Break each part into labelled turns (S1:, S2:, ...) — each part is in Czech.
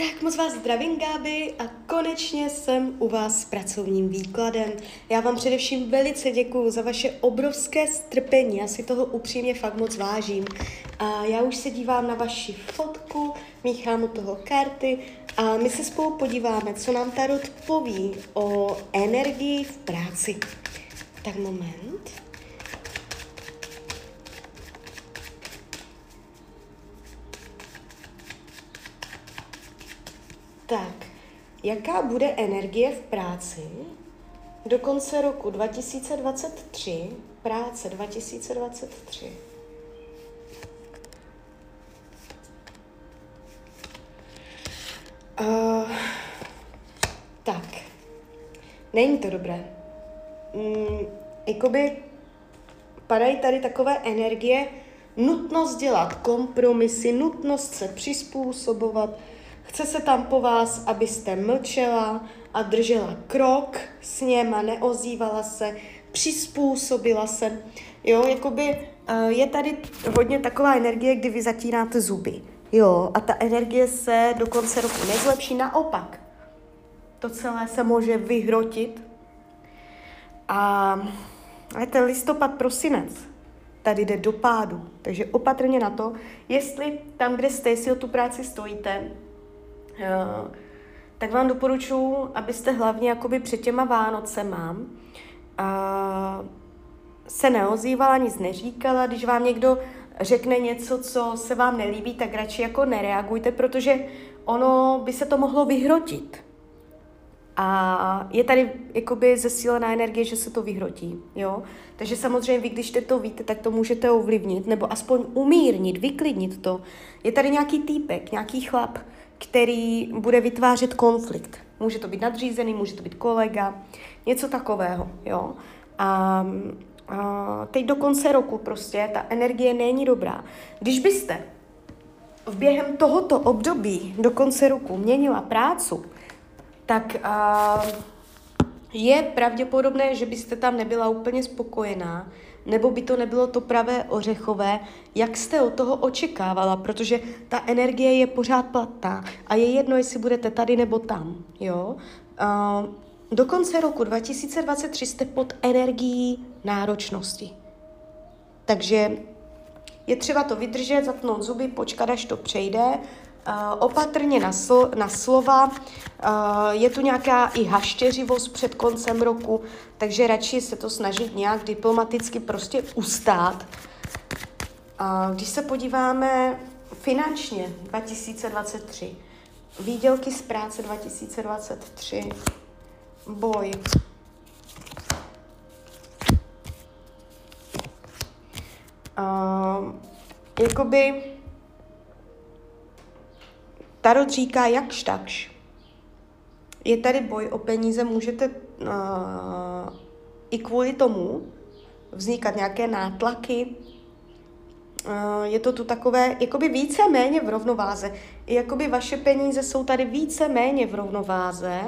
S1: Tak moc vás zdravím, Gáby, a konečně jsem u vás s pracovním výkladem. Já vám především velice děkuju za vaše obrovské strpení, já si toho upřímně fakt moc vážím. A já už se dívám na vaši fotku, míchám u toho karty a my se spolu podíváme, co nám Tarot poví o energii v práci. Tak moment. Tak, jaká bude energie v práci do konce roku 2023, práce 2023? Uh, tak, není to dobré. Mm, jakoby padají tady takové energie, nutnost dělat kompromisy, nutnost se přizpůsobovat, Chce se tam po vás, abyste mlčela a držela krok s něma, neozývala se, přizpůsobila se. Jo, jakoby uh, je tady hodně taková energie, kdy vy zatíráte zuby. Jo, a ta energie se do konce roku nezlepší, naopak. To celé se může vyhrotit. A, a ten listopad, prosinec, tady jde do pádu. Takže opatrně na to, jestli tam, kde jste, jestli o tu práci stojíte, Eh, tak vám doporučuji, abyste hlavně jakoby před těma Vánocema uh, se neozývala, nic neříkala, když vám někdo řekne něco, co se vám nelíbí, tak radši jako nereagujte, protože ono by se to mohlo vyhrotit. A je tady jakoby zesílená energie, že se to vyhrotí, jo. Takže samozřejmě vy, když to víte, tak to můžete ovlivnit, nebo aspoň umírnit, vyklidnit to. Je tady nějaký týpek, nějaký chlap, který bude vytvářet konflikt. Může to být nadřízený, může to být kolega, něco takového, jo. A, a teď do konce roku prostě ta energie není dobrá. Když byste v během tohoto období do konce roku měnila prácu, tak a, je pravděpodobné, že byste tam nebyla úplně spokojená, nebo by to nebylo to pravé ořechové, jak jste od toho očekávala, protože ta energie je pořád platná a je jedno, jestli budete tady nebo tam, jo. Uh, do konce roku 2023 jste pod energií náročnosti. Takže je třeba to vydržet, zatnout zuby, počkat, až to přejde opatrně na, sl- na slova. Uh, je tu nějaká i haštěřivost před koncem roku, takže radši se to snažit nějak diplomaticky prostě ustát. Uh, když se podíváme finančně 2023, výdělky z práce 2023, boj, uh, jakoby Tarot říká jakž takž. Je tady boj o peníze, můžete uh, i kvůli tomu vznikat nějaké nátlaky. Uh, je to tu takové, jakoby více méně v rovnováze. Jakoby vaše peníze jsou tady více méně v rovnováze,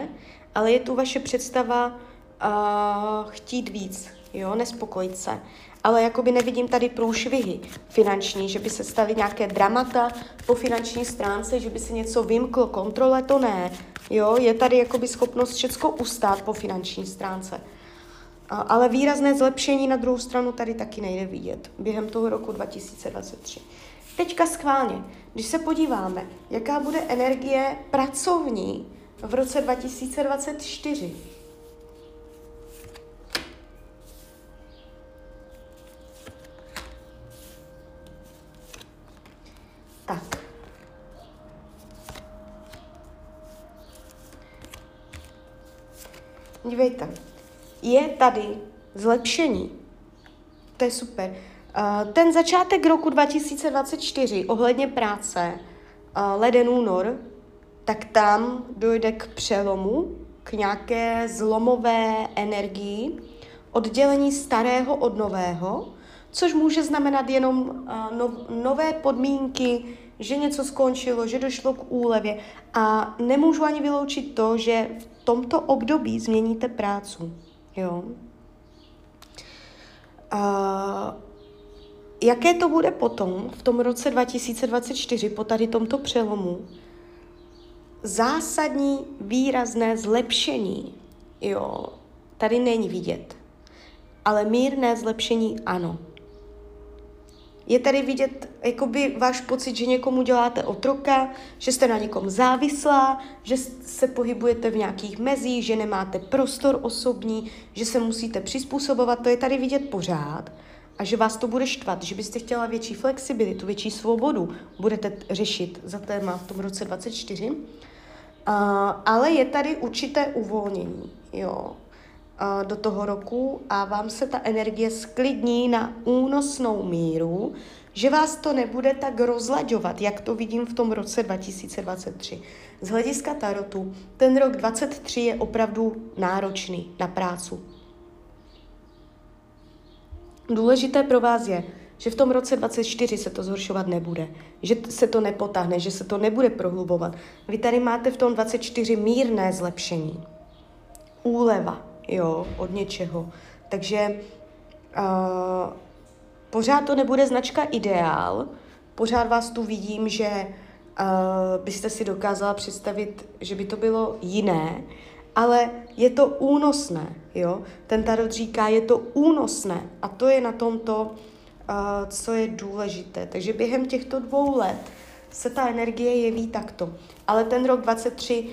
S1: ale je tu vaše představa uh, chtít víc, jo, nespokojit se ale jakoby nevidím tady průšvihy finanční, že by se staly nějaké dramata po finanční stránce, že by se něco vymklo kontrole, to ne. Jo, je tady jakoby schopnost všecko ustát po finanční stránce. Ale výrazné zlepšení na druhou stranu tady taky nejde vidět během toho roku 2023. Teďka schválně, když se podíváme, jaká bude energie pracovní v roce 2024, Dívejte, je tady zlepšení. To je super. Uh, ten začátek roku 2024 ohledně práce, uh, leden, únor, tak tam dojde k přelomu, k nějaké zlomové energii, oddělení starého od nového, což může znamenat jenom no, nové podmínky, že něco skončilo, že došlo k úlevě a nemůžu ani vyloučit to, že v tomto období změníte prácu. Jo? Uh, jaké to bude potom, v tom roce 2024, po tady tomto přelomu? zásadní, výrazné zlepšení, jo, tady není vidět. Ale mírné zlepšení ano. Je tady vidět jakoby váš pocit, že někomu děláte otroka, že jste na někom závislá, že se pohybujete v nějakých mezích, že nemáte prostor osobní, že se musíte přizpůsobovat, to je tady vidět pořád. A že vás to bude štvat, že byste chtěla větší flexibilitu, větší svobodu, budete řešit za téma v tom roce 24. Uh, ale je tady určité uvolnění, jo do toho roku a vám se ta energie sklidní na únosnou míru, že vás to nebude tak rozlaďovat, jak to vidím v tom roce 2023. Z hlediska tarotu, ten rok 23 je opravdu náročný na práci. Důležité pro vás je, že v tom roce 24 se to zhoršovat nebude, že se to nepotáhne, že se to nebude prohlubovat. Vy tady máte v tom 24 mírné zlepšení, úleva, jo, od něčeho. Takže uh, pořád to nebude značka ideál, pořád vás tu vidím, že uh, byste si dokázala představit, že by to bylo jiné, ale je to únosné, jo. Ten tarot říká, je to únosné a to je na tomto, uh, co je důležité. Takže během těchto dvou let se ta energie jeví takto. Ale ten rok 23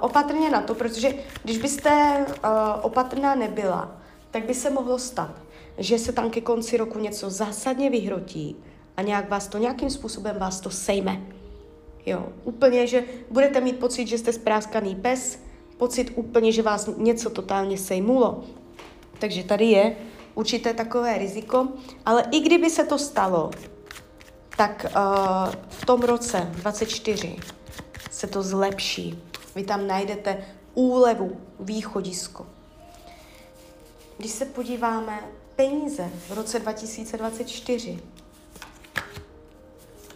S1: opatrně na to, protože když byste uh, opatrná nebyla, tak by se mohlo stát, že se tam ke konci roku něco zásadně vyhrotí a nějak vás to, nějakým způsobem vás to sejme. Jo, úplně, že budete mít pocit, že jste spráskaný pes, pocit úplně, že vás něco totálně sejmulo. Takže tady je určité takové riziko, ale i kdyby se to stalo, tak uh, v tom roce 24 se to zlepší. Vy tam najdete úlevu, východisko. Když se podíváme peníze v roce 2024.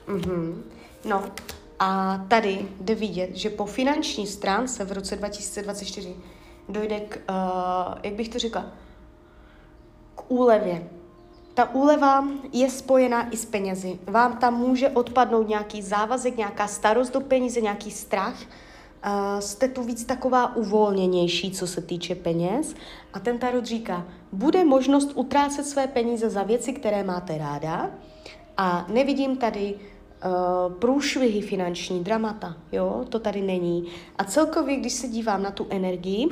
S1: Mhm. No a tady jde vidět, že po finanční stránce v roce 2024 dojde k, uh, jak bych to řekla, k úlevě. Ta úleva je spojená i s penězi. Vám tam může odpadnout nějaký závazek, nějaká starost do peníze, nějaký strach, jste tu víc taková uvolněnější, co se týče peněz. A ten tarot říká, bude možnost utrácet své peníze za věci, které máte ráda a nevidím tady uh, průšvihy finanční, dramata, jo, to tady není. A celkově, když se dívám na tu energii,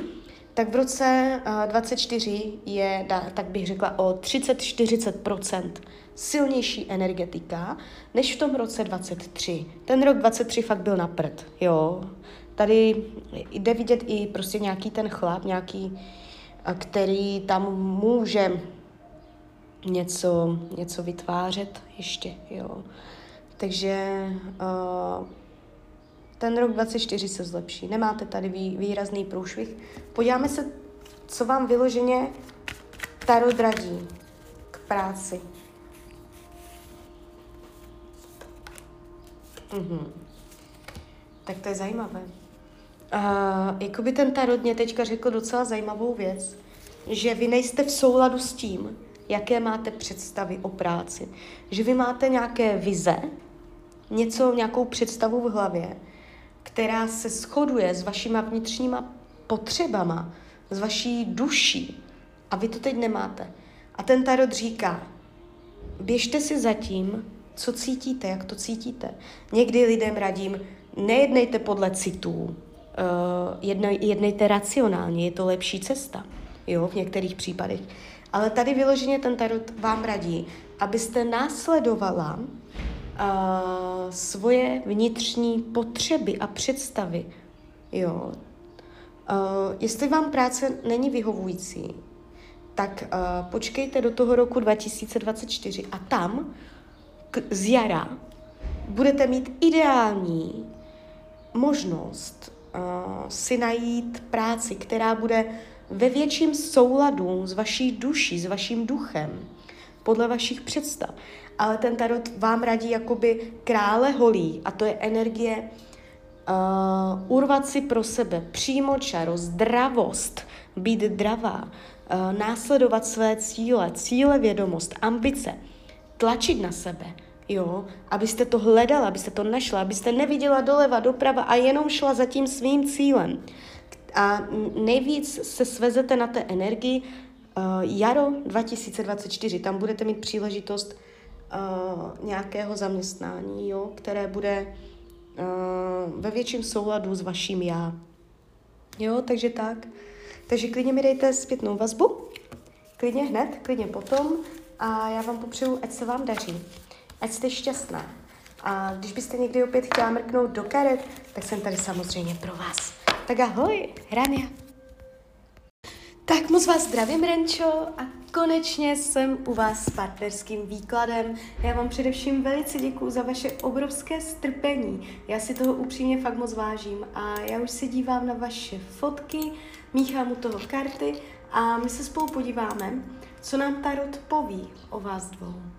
S1: tak v roce uh, 24 je, tak bych řekla, o 30-40% silnější energetika, než v tom roce 23. Ten rok 23 fakt byl na prd, jo tady jde vidět i prostě nějaký ten chlap, nějaký, který tam může něco, něco vytvářet ještě, jo. Takže uh, ten rok 24 se zlepší. Nemáte tady vý, výrazný průšvih. Podíváme se, co vám vyloženě Tarot radí k práci. Mhm. Tak to je zajímavé. Uh, jakoby ten tarot mě teďka řekl docela zajímavou věc, že vy nejste v souladu s tím, jaké máte představy o práci. Že vy máte nějaké vize, něco, nějakou představu v hlavě, která se shoduje s vašima vnitřníma potřebama, s vaší duší. A vy to teď nemáte. A ten tarot říká, běžte si za tím, co cítíte, jak to cítíte. Někdy lidem radím, nejednejte podle citů, uh, jednej, jednejte racionálně, je to lepší cesta, jo, v některých případech. Ale tady vyloženě ten tarot vám radí, abyste následovala uh, svoje vnitřní potřeby a představy, jo. Uh, jestli vám práce není vyhovující, tak uh, počkejte do toho roku 2024 a tam k, z jara budete mít ideální možnost si najít práci, která bude ve větším souladu s vaší duší, s vaším duchem, podle vašich představ. Ale ten tarot vám radí jakoby krále holí a to je energie uh, urvat si pro sebe čaro, zdravost, být dravá, uh, následovat své cíle, cíle vědomost, ambice, tlačit na sebe, jo, abyste to hledala, abyste to našla, abyste neviděla doleva, doprava a jenom šla za tím svým cílem. A nejvíc se svezete na té energii uh, jaro 2024. Tam budete mít příležitost uh, nějakého zaměstnání, jo, které bude uh, ve větším souladu s vaším já. Jo, takže tak. Takže klidně mi dejte zpětnou vazbu, klidně hned, klidně potom a já vám popřeju, ať se vám daří, ať jste šťastná. A když byste někdy opět chtěla mrknout do karet, tak jsem tady samozřejmě pro vás. Tak ahoj, Hrania. Tak moc vás zdravím, Renčo, a konečně jsem u vás s partnerským výkladem. Já vám především velice děkuji za vaše obrovské strpení. Já si toho upřímně fakt moc vážím a já už se dívám na vaše fotky, míchám u toho karty a my se spolu podíváme, co nám Tarot poví o vás dvou.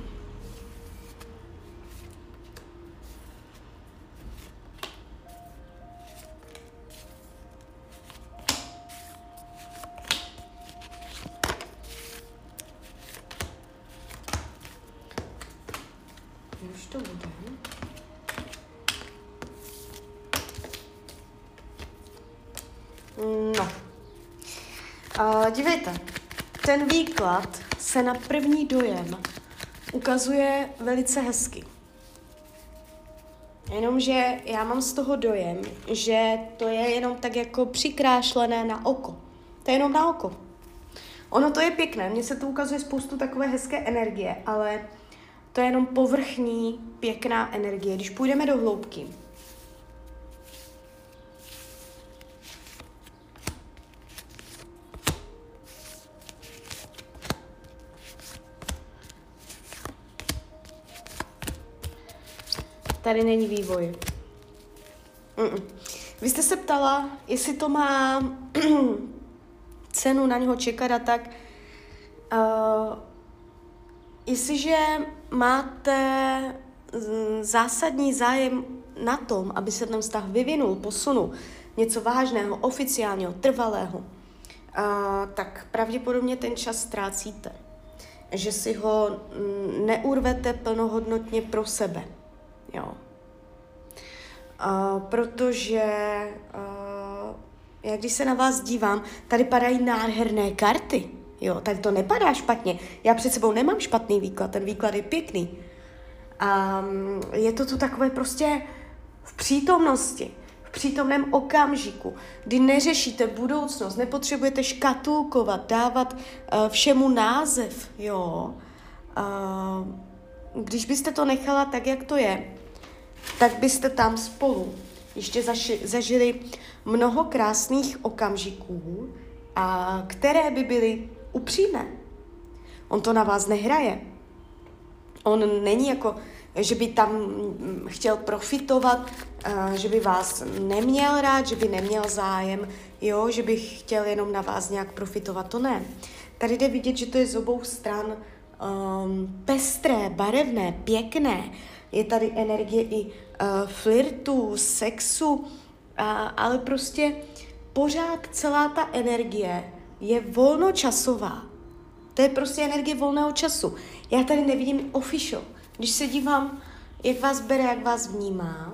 S1: výklad se na první dojem ukazuje velice hezky. Jenomže já mám z toho dojem, že to je jenom tak jako přikrášlené na oko. To je jenom na oko. Ono to je pěkné, mně se to ukazuje spoustu takové hezké energie, ale to je jenom povrchní, pěkná energie. Když půjdeme do hloubky, Tady není vývoj. Mm-mm. Vy jste se ptala, jestli to má cenu na něho čekat a tak. Uh, jestliže máte zásadní zájem na tom, aby se ten vztah vyvinul, posunul, něco vážného, oficiálního, trvalého, uh, tak pravděpodobně ten čas ztrácíte. Že si ho neurvete plnohodnotně pro sebe. Jo. Uh, protože uh, já když se na vás dívám, tady padají nádherné karty. Jo, tady to nepadá špatně. Já před sebou nemám špatný výklad, ten výklad je pěkný. A um, je to tu takové prostě v přítomnosti, v přítomném okamžiku, kdy neřešíte budoucnost, nepotřebujete škatulkovat, dávat uh, všemu název, jo. Uh, když byste to nechala tak, jak to je, tak byste tam spolu ještě zaši, zažili mnoho krásných okamžiků, a které by byly upřímné. On to na vás nehraje. On není jako, že by tam chtěl profitovat, že by vás neměl rád, že by neměl zájem, jo, že by chtěl jenom na vás nějak profitovat, to ne. Tady jde vidět, že to je z obou stran um, pestré, barevné, pěkné, je tady energie i uh, flirtu, sexu, uh, ale prostě pořád celá ta energie je volnočasová. To je prostě energie volného času. Já tady nevidím official. Když se dívám, jak vás bere, jak vás vnímá,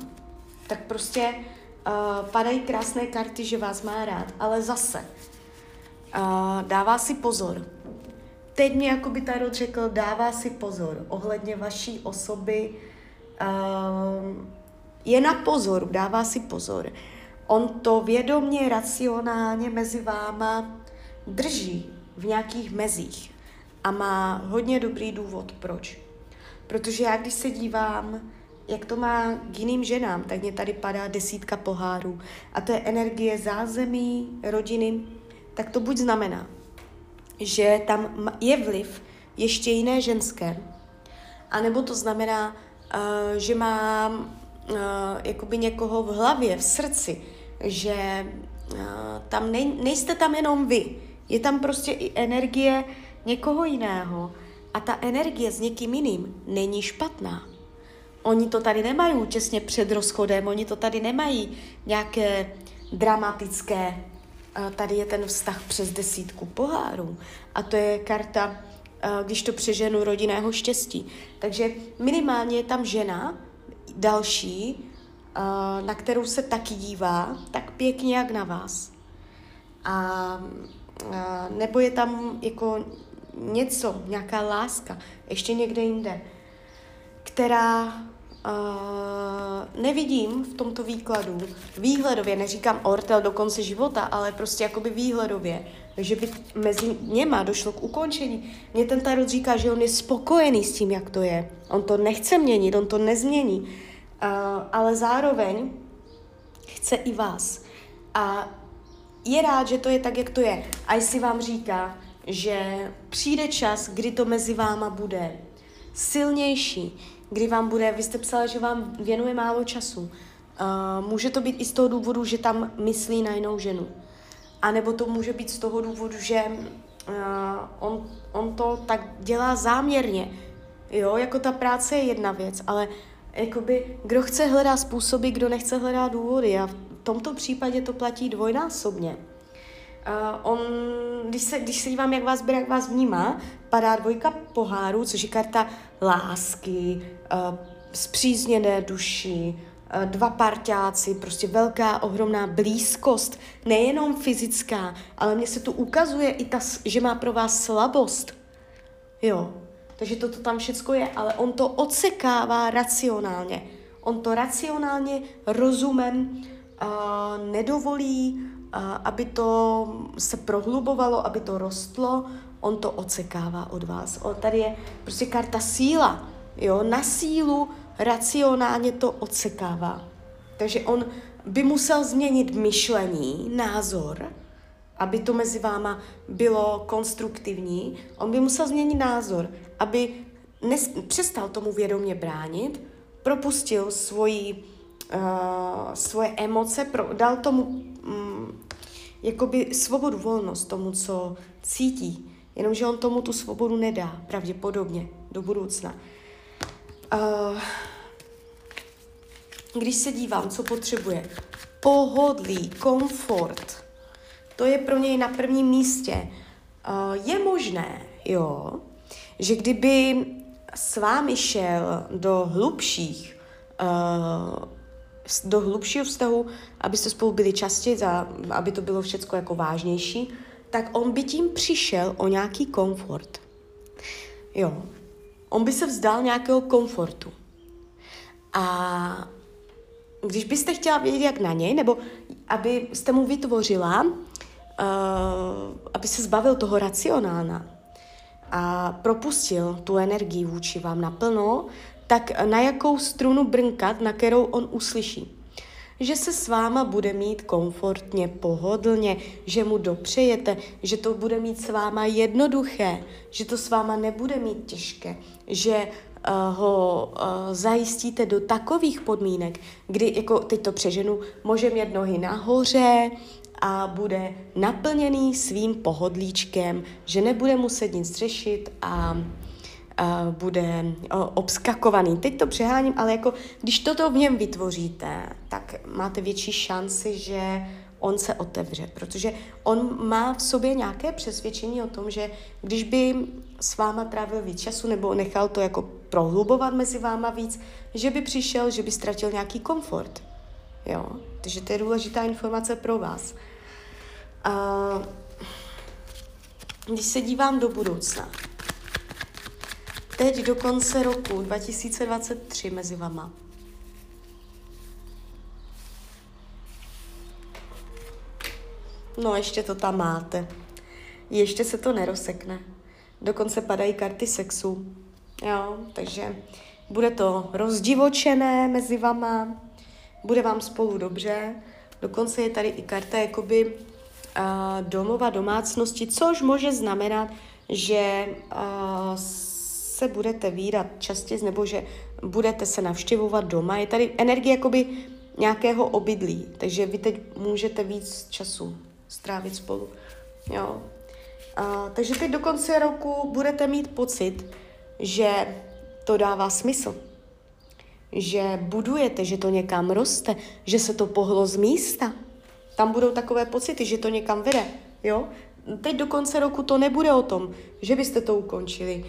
S1: tak prostě uh, padají krásné karty, že vás má rád, ale zase uh, dává si pozor. Teď mi jako by Tarot řekl, dává si pozor ohledně vaší osoby, je na pozor, dává si pozor. On to vědomě, racionálně mezi váma drží v nějakých mezích a má hodně dobrý důvod, proč. Protože já, když se dívám, jak to má k jiným ženám, tak mě tady padá desítka pohárů a to je energie zázemí, rodiny, tak to buď znamená, že tam je vliv ještě jiné ženské, anebo to znamená, že mám uh, jakoby někoho v hlavě, v srdci, že uh, tam nej, nejste tam jenom vy. Je tam prostě i energie někoho jiného. A ta energie s někým jiným není špatná. Oni to tady nemají těsně před rozchodem, oni to tady nemají nějaké dramatické, tady je ten vztah přes desítku pohárů. A to je karta, když to přeženu rodinného štěstí. Takže minimálně je tam žena, další, na kterou se taky dívá, tak pěkně jak na vás. A, nebo je tam jako něco, nějaká láska, ještě někde jinde, která Uh, nevidím v tomto výkladu, výhledově, neříkám ortel do konce života, ale prostě jakoby výhledově, že by mezi něma došlo k ukončení. Mně ten tarot říká, že on je spokojený s tím, jak to je. On to nechce měnit, on to nezmění, uh, ale zároveň chce i vás. A je rád, že to je tak, jak to je. A jestli vám říká, že přijde čas, kdy to mezi váma bude silnější, kdy vám bude, vy jste psala, že vám věnuje málo času. Uh, může to být i z toho důvodu, že tam myslí na jinou ženu. A nebo to může být z toho důvodu, že uh, on, on to tak dělá záměrně. Jo, jako ta práce je jedna věc, ale jakoby, kdo chce hledá způsoby, kdo nechce hledá důvody a v tomto případě to platí dvojnásobně. Uh, on, když se, když se dívám, jak vás bere, jak vás vnímá, padá dvojka pohárů, což je karta lásky, uh, zpřízněné duši, dva parťáci, prostě velká, ohromná blízkost, nejenom fyzická, ale mně se tu ukazuje i ta, že má pro vás slabost. Jo, takže toto tam všecko je, ale on to odsekává racionálně. On to racionálně, rozumem uh, nedovolí aby to se prohlubovalo, aby to rostlo, on to odsekává od vás. O, tady je prostě karta síla. Jo? Na sílu racionálně to odsekává. Takže on by musel změnit myšlení, názor, aby to mezi váma bylo konstruktivní. On by musel změnit názor, aby nes- přestal tomu vědomě bránit, propustil svoji, uh, svoje emoce, pro, dal tomu um, jakoby svobodu, volnost tomu, co cítí. Jenomže on tomu tu svobodu nedá, pravděpodobně, do budoucna. Uh, když se dívám, co potřebuje, pohodlí, komfort, to je pro něj na prvním místě. Uh, je možné, jo, že kdyby s vámi šel do hlubších uh, do hlubšího vztahu, abyste spolu byli častěji, za, aby to bylo všechno jako vážnější, tak on by tím přišel o nějaký komfort. Jo. On by se vzdal nějakého komfortu. A když byste chtěla vědět, jak na něj, nebo abyste mu vytvořila, uh, aby se zbavil toho racionálna a propustil tu energii vůči vám naplno, tak na jakou strunu brnkat, na kterou on uslyší. Že se s váma bude mít komfortně, pohodlně, že mu dopřejete, že to bude mít s váma jednoduché, že to s váma nebude mít těžké, že ho uh, zajistíte do takových podmínek, kdy, jako teď to přeženu, může mít nohy nahoře a bude naplněný svým pohodlíčkem, že nebude muset nic řešit a uh, bude uh, obskakovaný. Teď to přeháním, ale jako když toto v něm vytvoříte, tak máte větší šanci, že on se otevře, protože on má v sobě nějaké přesvědčení o tom, že když by s váma trávil víc času nebo nechal to jako prohlubovat mezi váma víc, že by přišel, že by ztratil nějaký komfort. Jo, takže to je důležitá informace pro vás. Uh, když se dívám do budoucna, teď do konce roku 2023 mezi vama. No, ještě to tam máte. Ještě se to nerosekne. Dokonce padají karty sexu. Jo, takže bude to rozdivočené mezi vama, bude vám spolu dobře. Dokonce je tady i karta jakoby uh, domova domácnosti, což může znamenat, že uh, se budete výdat častěji nebo že budete se navštěvovat doma. Je tady energie jakoby nějakého obydlí, takže vy teď můžete víc času strávit spolu. Jo. A, takže teď do konce roku budete mít pocit, že to dává smysl. Že budujete, že to někam roste, že se to pohlo z místa. Tam budou takové pocity, že to někam vede. Jo? Teď do konce roku to nebude o tom, že byste to ukončili,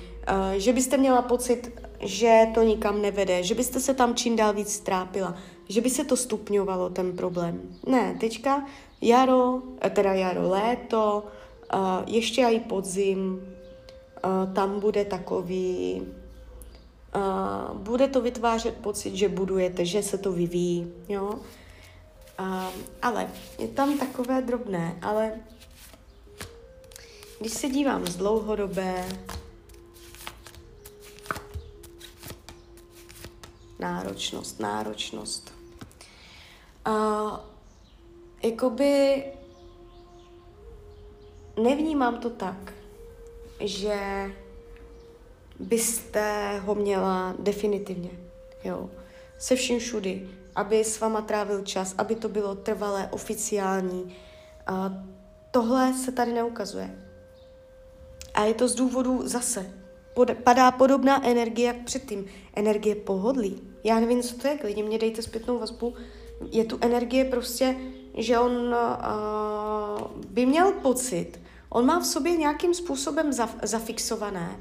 S1: že byste měla pocit, že to nikam nevede, že byste se tam čím dál víc strápila, že by se to stupňovalo, ten problém. Ne, teďka jaro, eh, teda jaro, léto, uh, ještě i podzim, uh, tam bude takový, bude to vytvářet pocit, že budujete, že se to vyvíjí, jo. Ale je tam takové drobné, ale když se dívám z dlouhodobé náročnost, náročnost. Jakoby nevnímám to tak, že byste ho měla definitivně, jo, se vším všudy, aby s váma trávil čas, aby to bylo trvalé, oficiální. Uh, tohle se tady neukazuje. A je to z důvodu zase. Pod, padá podobná energie jak předtím. Energie pohodlí. Já nevím, co to je, klidně mě dejte zpětnou vazbu. Je tu energie prostě, že on uh, by měl pocit, on má v sobě nějakým způsobem zaf, zafixované,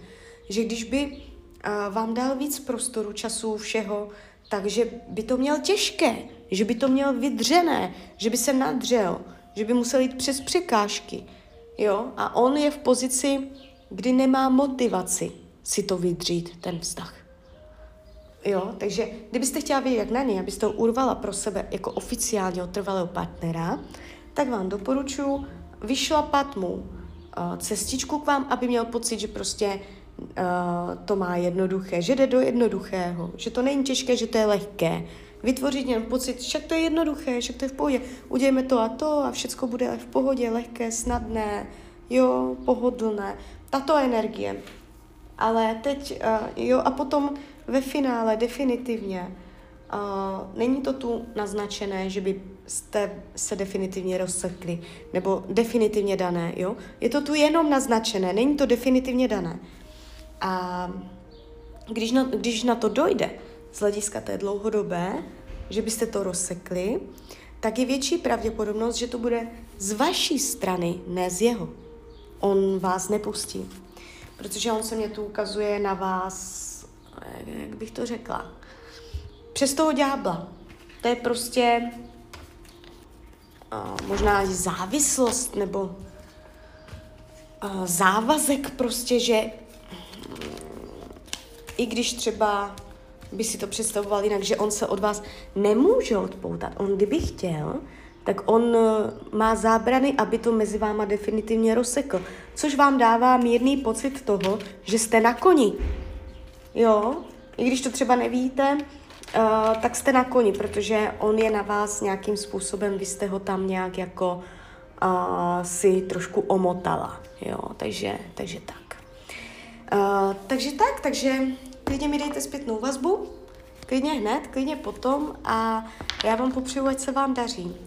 S1: že když by uh, vám dal víc prostoru, času, všeho, takže by to měl těžké, že by to měl vydřené, že by se nadřel, že by musel jít přes překážky. Jo? A on je v pozici, kdy nemá motivaci si to vydřít, ten vztah. Jo, takže kdybyste chtěla vědět, jak na něj, abyste ho urvala pro sebe jako oficiálního trvalého partnera, tak vám doporučuji vyšlapat mu uh, cestičku k vám, aby měl pocit, že prostě uh, to má jednoduché, že jde do jednoduchého, že to není těžké, že to je lehké. Vytvořit jen pocit, že to je jednoduché, že to je v pohodě. Udějme to a to a všechno bude v pohodě, lehké, snadné, jo, pohodlné tato energie. Ale teď, uh, jo, a potom ve finále definitivně uh, není to tu naznačené, že byste se definitivně rozsekli, nebo definitivně dané, jo. Je to tu jenom naznačené, není to definitivně dané. A když na, když na to dojde, z hlediska té dlouhodobé, že byste to rozsekli, tak je větší pravděpodobnost, že to bude z vaší strany, ne z jeho on vás nepustí. Protože on se mě tu ukazuje na vás, jak bych to řekla, přes toho ďábla. To je prostě uh, možná závislost nebo uh, závazek prostě, že i když třeba by si to představoval jinak, že on se od vás nemůže odpoutat. On kdyby chtěl, tak on eh, má zábrany, aby to mezi váma definitivně rozsekl. Což vám dává mírný pocit toho, že jste na koni. Jo, i když to třeba nevíte, uh, tak jste na koni, protože on je na vás nějakým způsobem, vy jste ho tam nějak jako uh, si trošku omotala. Jo, takže, takže tak. Uh, takže tak, takže klidně mi dejte zpětnou vazbu, klidně hned, klidně potom a já vám popřeju, ať se vám daří,